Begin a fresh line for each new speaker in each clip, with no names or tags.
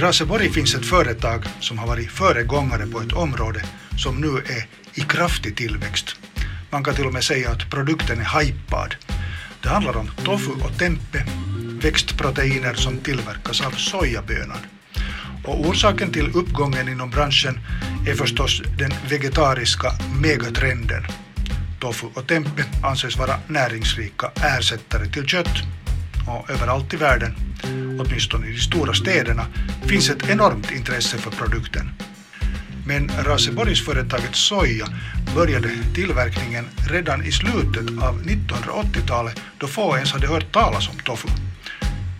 I Raseborg finns ett företag som har varit föregångare på ett område som nu är i kraftig tillväxt. Man kan till och med säga att produkten är hypad. Det handlar om tofu och tempe, växtproteiner som tillverkas av sojabönan. Och orsaken till uppgången inom branschen är förstås den vegetariska megatrenden. Tofu och tempe anses vara näringsrika ersättare till kött och överallt i världen, åtminstone i de stora städerna, finns ett enormt intresse för produkten. Men Raseborgsföretaget Soja började tillverkningen redan i slutet av 1980-talet då få ens hade hört talas om tofu.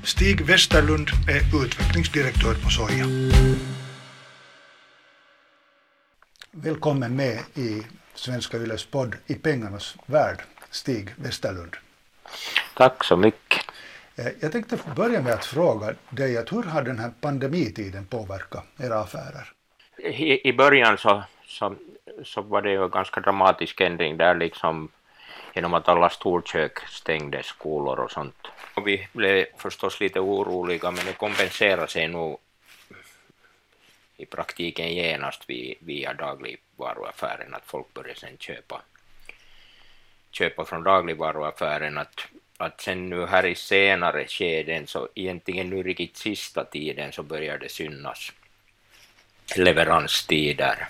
Stig Westerlund är utvecklingsdirektör på Soja. Välkommen med i Svenska Yles podd I pengarnas värld, Stig Westerlund.
Tack så mycket.
Eh, jag tänkte börja med att fråga dig att hur har den här pandemitiden påverkat era affärer?
I, i början så, så, så var det ju en ganska dramatisk ändring där liksom genom att alla storkök stängde, skolor och sånt. Och vi blev förstås lite oroliga men det kompenserade sig nog i praktiken genast via dagligvaruaffären att folk började sen köpa, köpa från dagligvaruaffären att, att sen nu här i senare skeden så egentligen nu riktigt sista tiden så börjar det synas leveranstider.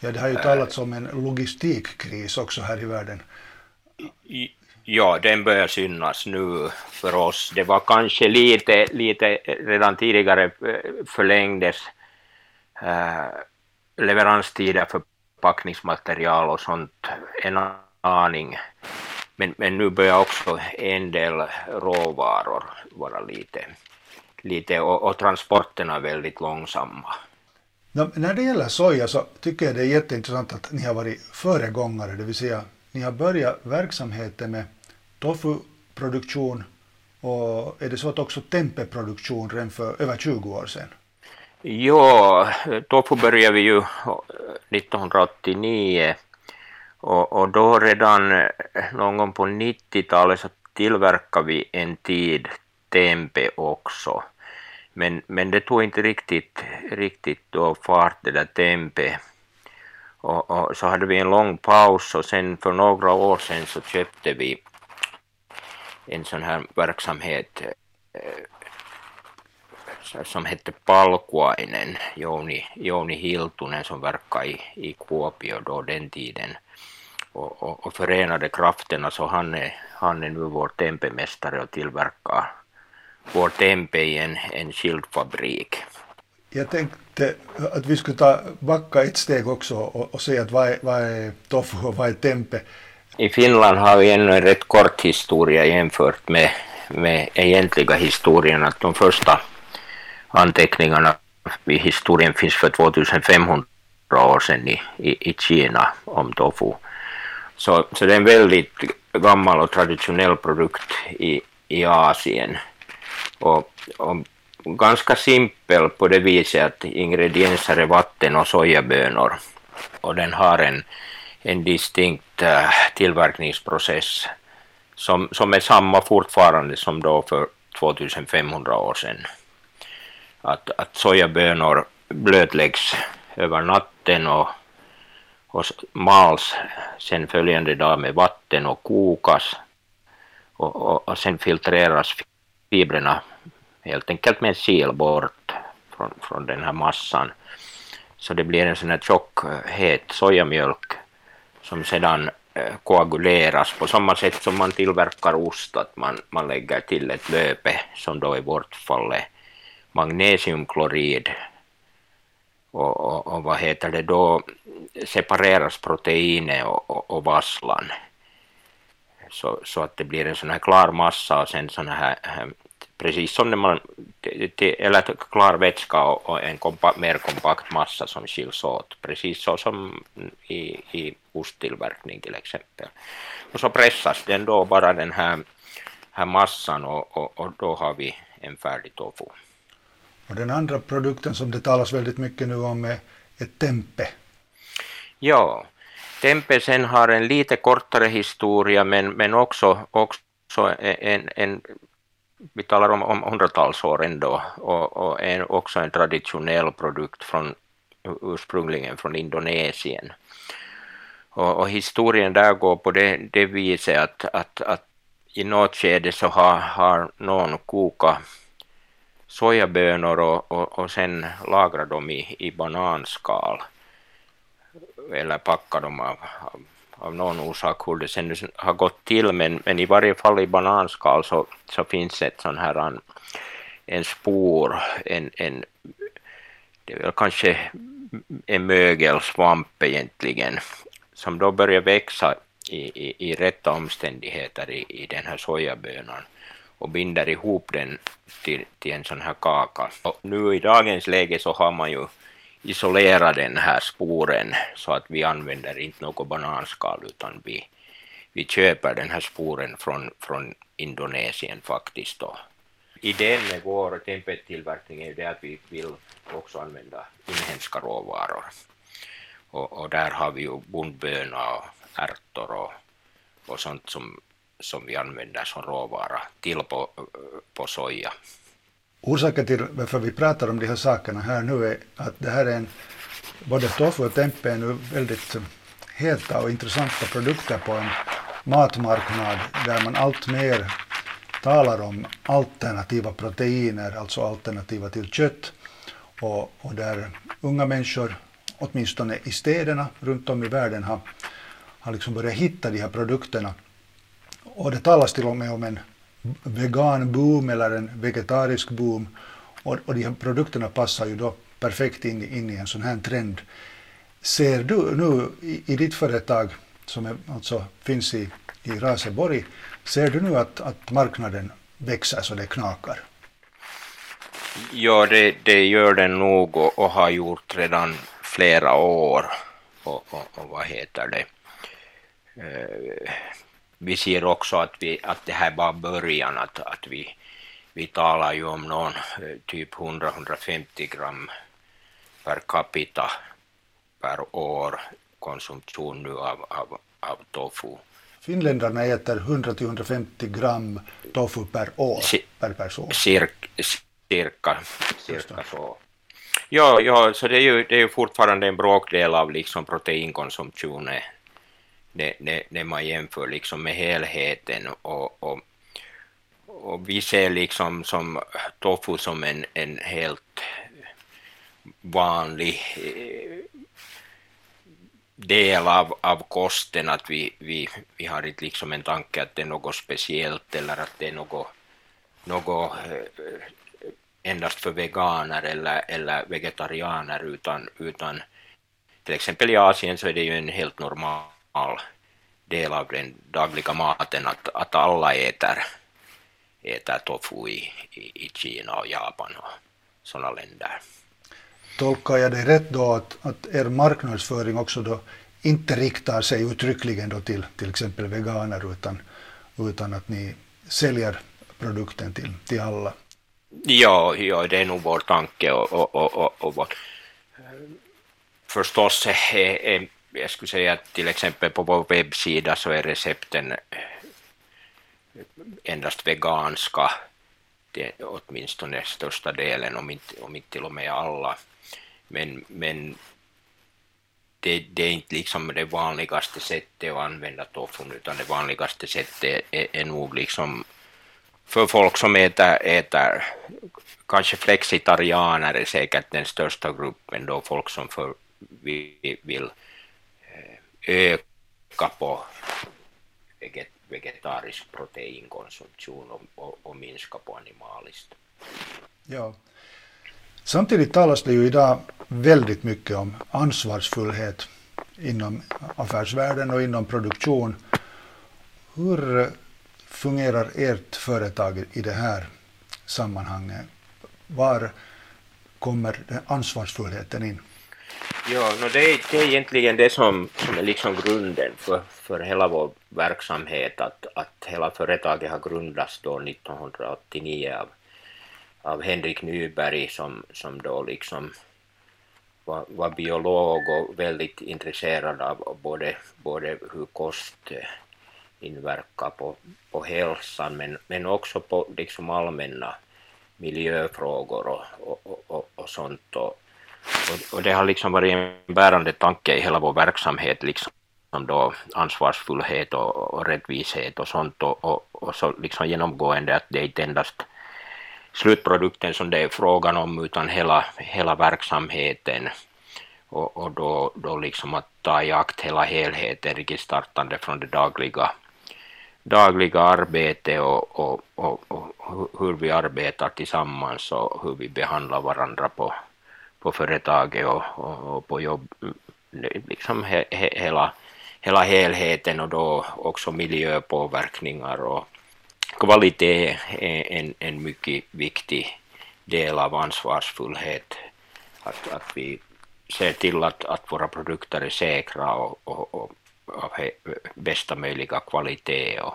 Ja, det har ju talats om en logistikkris också här i världen.
Ja, den börjar synas nu för oss. Det var kanske lite, lite redan tidigare eh, förlängdes äh, leveranstider för packningsmaterial och sånt en aning. Men, men nu börjar också en del råvaror vara lite, lite och, och transporterna väldigt långsamma.
No, när det gäller soja så tycker jag det är jätteintressant att ni har varit föregångare, det vill säga ni har börjat verksamheten med tofuproduktion och är det så att också tempeproduktion redan för över 20 år sedan?
Ja, tofu började vi ju 1989 och, och då redan eh, någon gång på 90-talet så tillverkade vi en tid tempe också. Men, men det tog inte riktigt, riktigt då fart det där tempe. Och, och, så hade vi en lång paus och sen för några år sedan så köpte vi en sån här verksamhet eh, som hette Palkuainen, Jouni, Jouni Hiltunen som verkade i, i Kuopio då den tiden. Och, och, och förenade krafterna så han är, han är nu vår tempemästare och tillverkar vår tempe i en, en skildfabrik.
Jag tänkte att vi skulle ta backa ett steg också och, och säga att vad är, vad är tofu och vad är tempe?
I Finland har vi ännu en rätt kort historia jämfört med, med egentliga historien. Att de första anteckningarna i historien finns för 2500 år sedan i, i, i Kina om tofu. Så, så det är en väldigt gammal och traditionell produkt i, i Asien. Och, och ganska simpel på det viset att ingredienser är vatten och sojabönor. Och den har en, en distinkt uh, tillverkningsprocess som, som är samma fortfarande som då för 2500 år sedan. Att, att sojabönor blötläggs över natten och, och mals sen följande dag med vatten och kokas och, och, och sen filtreras fibrerna helt enkelt med en sil bort från, från den här massan. Så det blir en sån här tjock, eh, het sojamjölk som sedan eh, koaguleras på samma sätt som man tillverkar ost, att man, man lägger till ett löpe som då i vårt fall är magnesiumklorid och, och, och, vad heter det då separeras proteinet och, och, och vasslan så, så att det blir en sån här klar massa och sen sån här eh, precis som när man, eller klar vätska och en kompa, mer kompakt massa som skiljs åt, precis så som i, i osttillverkning till exempel. Och så pressas den då bara den här, här massan och, och, och då har vi en färdig tofu.
Och den andra produkten som det talas väldigt mycket nu om är, är tempe.
Ja, tempe sen har en lite kortare historia men, men också, också en, en vi talar om, om hundratals år ändå och, och en, också en traditionell produkt från ursprungligen från Indonesien. Och, och historien där går på det, det viset att, att, att i något skede så har, har någon kokat sojabönor och, och, och sen lagra dem i, i bananskal eller packa dem av, av, av någon orsak hur det sen har gått till men, men i varje fall i bananskal så, så finns ett sån här en, en spor, en, en, det är väl kanske en mögelsvamp egentligen som då börjar växa i, i, i rätta omständigheter i, i den här sojabönan och binder ihop den till, till en sån här kaka. Och nu i dagens läge så har man ju isolerat den här sporen så att vi använder inte något bananskal utan vi, vi köper den här sporen från, från Indonesien faktiskt. Då. Idén med vår tempettillverkning är ju det att vi vill också använda inhemska råvaror. Och, och där har vi ju bondböna och ärtor och, och sånt som, som vi använder som råvara till på, eh, på soja.
Orsaken till varför vi pratar om de här sakerna här nu är att det här är en, både tofu och tempe är nu väldigt eh, heta och intressanta produkter på en matmarknad där man allt mer talar om alternativa proteiner, alltså alternativa till kött och, och där unga människor, åtminstone i städerna runt om i världen, har, har liksom börjat hitta de här produkterna. Och det talas till och med om en veganboom eller en vegetarisk boom och, och de här produkterna passar ju då perfekt in, in i en sån här trend. Ser du nu i, i ditt företag som är, alltså finns i, i Raseborg, ser du nu att, att marknaden växer så det knakar?
Ja, det, det gör den nog och, och, har gjort redan flera år. Och, och, och vad heter det? Eh, vi ser också att, vi, att det här bara början, att, att vi, vi talar ju om någon eh, typ 100-150 gram per capita per år konsumtion nu av, av, av tofu.
Finländarna äter 100-150 gram tofu per år C per person.
Cirka, cirka, cirka så. Ja, ja, så det är ju, det är ju fortfarande en bråkdel av liksom proteinkonsumtionen när, när, när man jämför liksom med helheten och, och, och vi ser liksom som tofu som en, en helt vanlig eh, del av, av kosten, att vi, vi, vi har inte liksom en tanke att det är något speciellt eller att det är något, något eh, endast för veganer eller, eller vegetarianer utan, utan till exempel i Asien så är det ju en helt normal del av den dagliga maten att, att alla äter, äter tofu i, i, i Kina och Japan och sådana länder.
Tolkar jag det rätt då att, att er marknadsföring också då inte riktar sig uttryckligen då till till exempel veganer utan, utan att ni säljer produkten till, till alla?
Ja, ja, det är nog vår tanke och, och, och, och, och förstås är, är jag skulle säga att till exempel på vår webbsida så är recepten eh, endast veganska, det, åtminstone största delen, om inte, om inte till och med alla. Men, men det, det, är inte liksom det vanligaste sättet att använda tofun, utan det vanligaste sättet är, e, är nog liksom för folk som äter, äter kanske flexitarianer är säkert den största gruppen då, folk som för, vill, vill E, öka på vegetarisk proteinkonsumtion och, och, och minska på animaliskt.
Ja. Samtidigt talas det ju idag väldigt mycket om ansvarsfullhet inom affärsvärlden och inom produktion. Hur fungerar ert företag i det här sammanhanget? Var kommer ansvarsfullheten in?
Ja, no, det, är, det är egentligen det som, som är liksom grunden för, för hela vår verksamhet, att, att hela företaget har grundats då 1989 av, av Henrik Nyberg som, som då liksom var, var biolog och väldigt intresserad av både, både hur kost eh, inverkar på, på hälsan men, men också på liksom allmänna miljöfrågor och, och, och, och sånt. Och, och, och, det har liksom varit en bärande tanke i hela vår verksamhet, liksom då ansvarsfullhet och, och rättvishet och sånt och, och, och så liksom genomgående att det är inte endast slutprodukten som det är frågan om utan hela, hela verksamheten. Och, och då, då liksom att ta i akt hela helheten, riktigt startande från det dagliga, dagliga arbete och, och, och, och, hur vi arbetar tillsammans och hur vi behandlar varandra på, på företaget och, och, och på jobb, eh, liksom he, he, hela, hela helheten och då också miljöpåverkningar och kvalitet är en, en mycket viktig del av ansvarsfullhet. Att, att vi ser till att, att våra produkter är säkra och, och, och av bästa möjliga kvalitet. Och...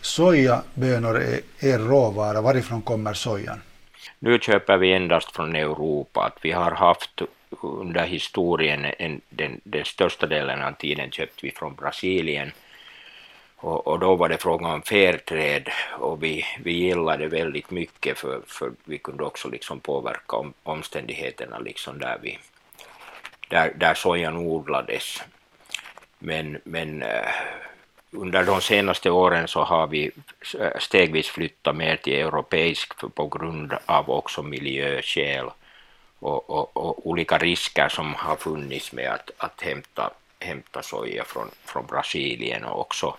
Sojabönor är er råvara. Varifrån kommer sojan?
Nu köper vi endast från Europa. Att vi har haft under historien en, den, den största delen av tiden köpt vi från Brasilien och, och, då var det frågan om Fairtrade och vi, vi gillade väldigt mycket för, för vi kunde också liksom påverka om, omständigheterna liksom där, vi, där, där sojan odlades. Men, men eh, under de senaste åren så har vi eh, stegvis flyttat mer till europeisk på grund av också miljöskäl och, och, och, olika risker som har funnits med att, att hämta, hämta soja från, från Brasilien och också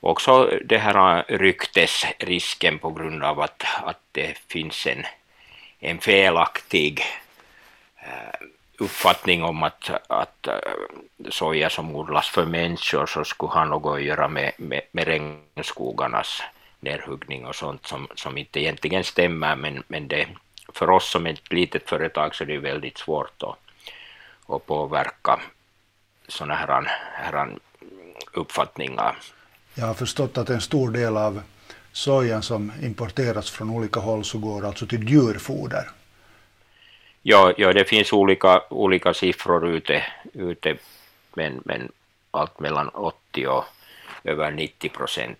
också det här eh, ryktesrisken på grund av att, att det finns en, en felaktig uh, uppfattning om att, att äh, soja som odlas för människor så skulle ha något att göra med, med, med regnskogarnas nedhuggning och sånt som, som inte egentligen stämmer men, men det, för oss som ett litet företag så är det väldigt svårt att, att påverka sådana här, här uppfattningar
jag har förstått att en stor del av sojan som importeras från olika håll så går alltså till djurfoder.
Ja, ja det finns olika, olika siffror ute, ute men, men allt mellan 80 och över 90 procent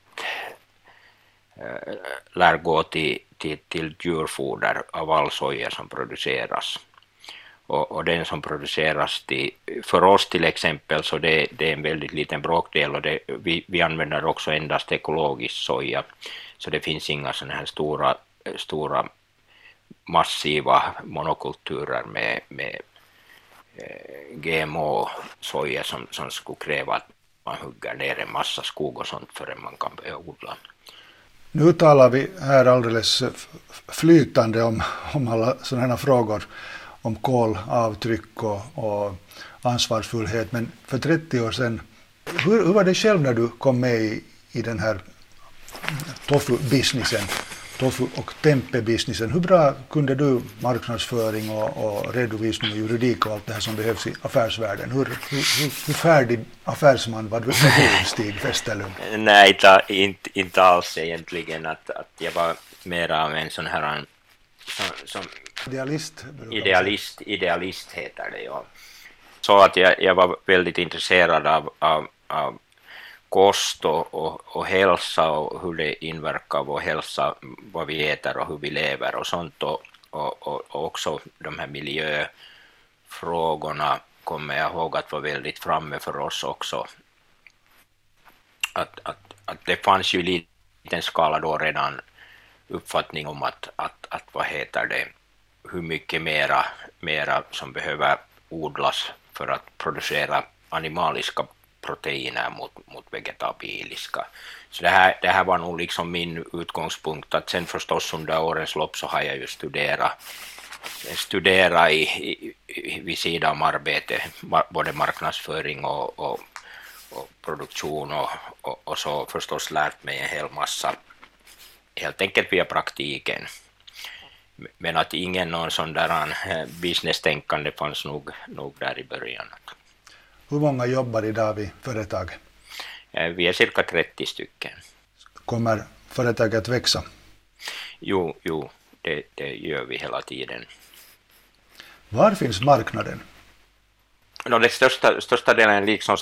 eh, lär gå till, till, till djurfoder av all soja som produceras. Och, och, den som produceras till, för oss till exempel så det, det är en väldigt liten bråkdel och det, vi, vi använder också endast ekologisk soja. Så det finns inga sådana här stora, stora massiva monokulturer med, med eh, GMO-soja som, som skulle kräva att man hugger ner en massa skog och sånt förrän man kan börja odla.
Nu talar vi här alldeles flytande om, om alla sådana här frågor om kolavtryck och, och ansvarsfullhet. Men för 30 år sedan, hur, hur var det själv när du kom med i, i den här tofu-businessen? Tofu och tempe-businessen. Hur bra kunde du marknadsföring och, och, redovisning och juridik och allt det här som behövs i affärsvärlden? Hur, hur, hur färdig affärsman var du, Stig Westerlund?
Nej, inte, inte, inte alls egentligen. Att, att jag var mer av en sån här som, som
Idealist?
Idealist, idealist heter det, ja. Så att jag, jag var väldigt intresserad av, av, av kost och, och, hälsa och hur det inverkar vår hälsa, vad vi äter och hur vi lever och sånt och, och, och också de här miljöfrågorna kommer jag ihåg att var väldigt framme för oss också. Att, att, att det fanns ju i liten skala då redan uppfattning om att, att, att vad heter det, hur mycket mera, mera som behöver odlas för att producera animaliska proteiner mot, mot vegetabiliska. Så det här, det här var nog liksom min utgångspunkt. Att sen förstås under årens lopp så har jag ju studerat studera i, i, vid sidan om arbete, både marknadsföring och, och, och produktion och, och, och, så förstås lärt mig en hel massa, helt enkelt via praktiken. Men att ingen någon sån där eh, business-tänkande fanns nog, nog där i början.
Hur många jobbar idag vid företaget?
Eh, vi är cirka 30 stycken.
Kommer företaget att växa?
Jo, jo det, det gör vi hela tiden.
Var finns marknaden?
No, den största, största delen, liksom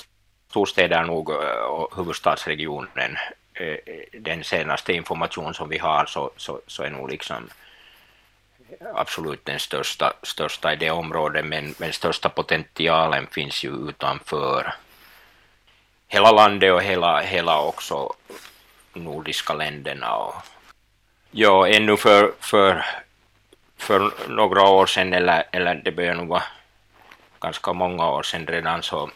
storstäder nog och huvudstadsregionen den senaste information som vi har så, så, så är nog liksom absolut den största, största i det området, men, men största potentialen finns ju utanför hela landet och hela, hela också nordiska länderna. Och, ja, ännu för, för, för några år sedan, eller, eller det börjar nog vara ganska många år sedan redan, så,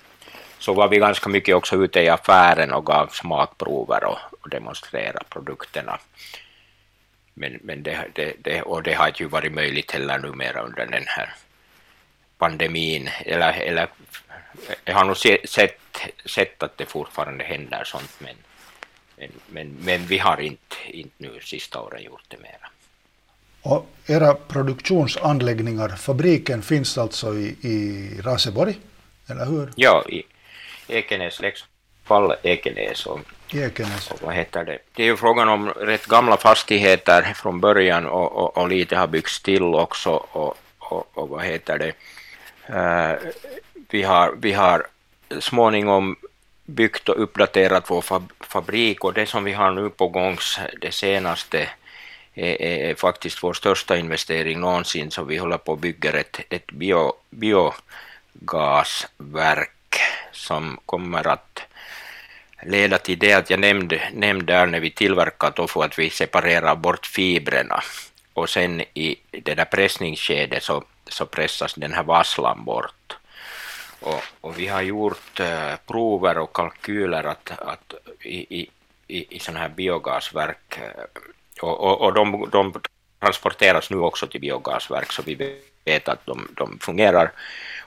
så var vi ganska mycket också ute i affären och gav smakprover och, och demonstrerade produkterna. Men, men det, det, det, och det har ju varit möjligt heller numera under den här pandemin. Eller, eller, jag har nog sett, sett att det fortfarande händer sånt, men, men, men, men vi har inte, inte nu sista åren gjort det mera.
Och era produktionsanläggningar, fabriken finns alltså i, i Raseborg, eller hur?
Ja, i Ekenäs, Leksvall, Ekenäs och
Ekenäs.
vad heter det? Det är ju frågan om rätt gamla fastigheter från början och, och, och lite har byggts till också och, och, och vad heter det? Uh, vi, har, vi har småningom byggt och uppdaterat vår fab fabrik och det som vi har nu på gång det senaste är, är, faktiskt vår största investering någonsin så vi håller på att bygga ett, ett bio, biogasverk som kommer att leda till det att jag nämnde, nämnde där när vi tillverkar tofu att vi separerar bort fibrerna och sen i det där pressningsskedet så, så pressas den här vasslan bort. Och, och vi har gjort äh, prover och kalkyler att, att i, i, i, i sådana här biogasverk eh, och, och, och de, de transporteras nu också till biogasverk så vi vet att de, de fungerar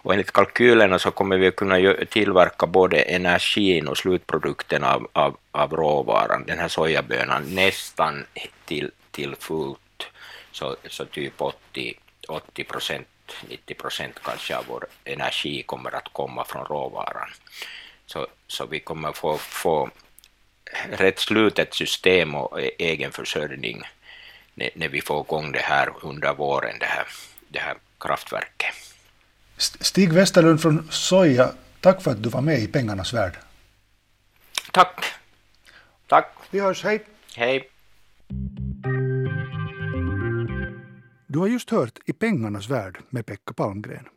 och enligt kalkylerna så kommer vi att kunna tillverka både energin och slutprodukten av, av, av råvaran, den här sojabönan, nästan till, till fullt. Så, så typ 80, 80 procent, 90 procent kanske av vår energi kommer att komma från råvaran. Så, så vi kommer få, få rätt slutet system och e-, egen försörjning när, när vi får igång det här under våren, det här, det här kraftverket.
Stig Westerlund från Soja, tack för att du var med i Pengarnas värld.
Tack. Tack.
Vi hörs, hej.
Hej.
Du har just hört I Pengarnas värld med Pekka Palmgren.